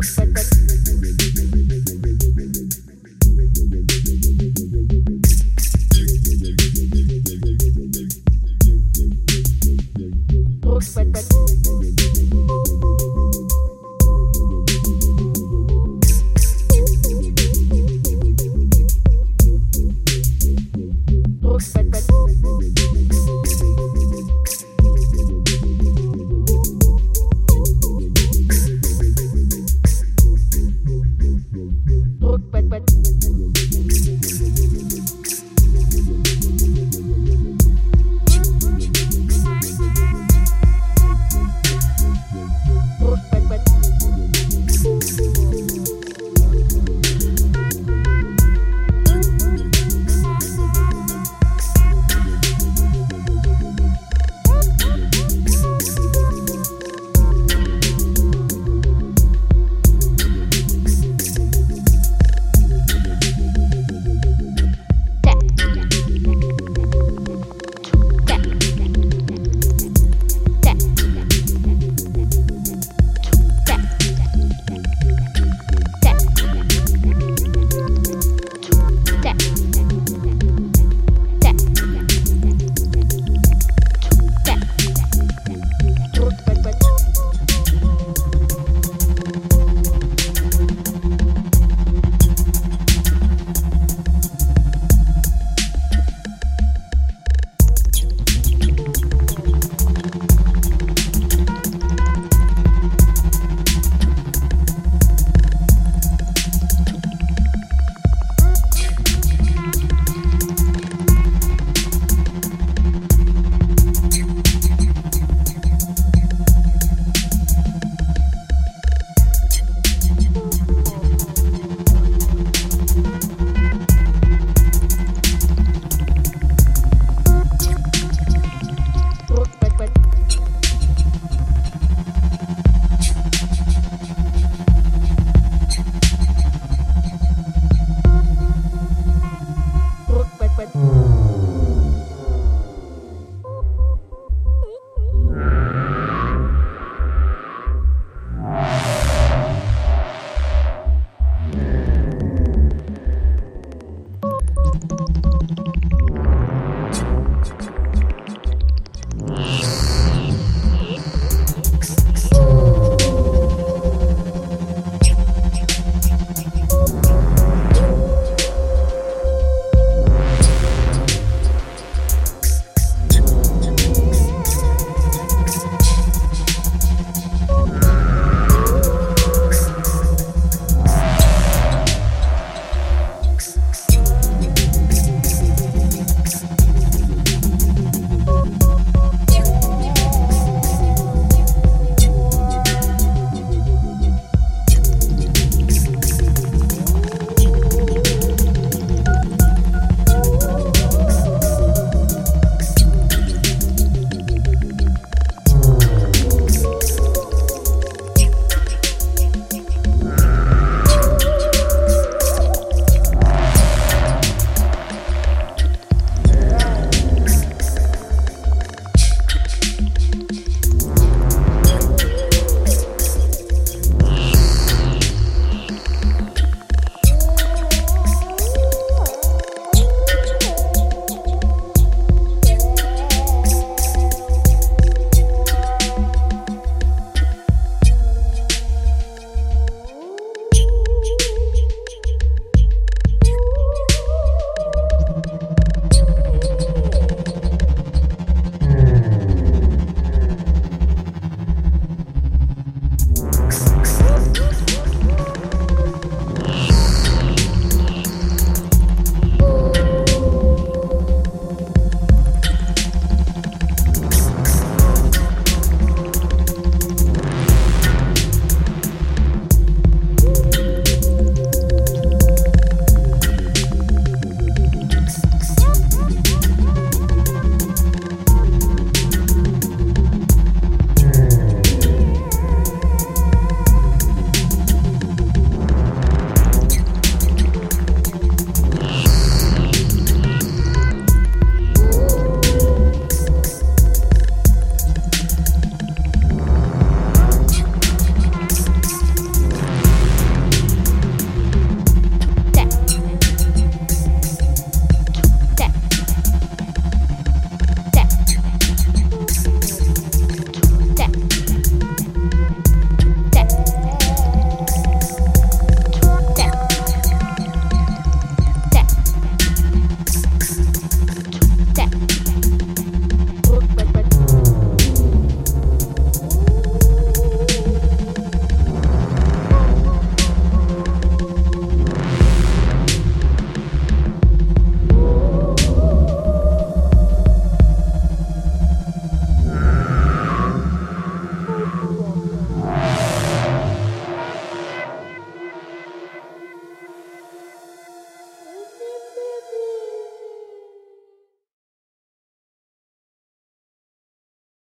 folks.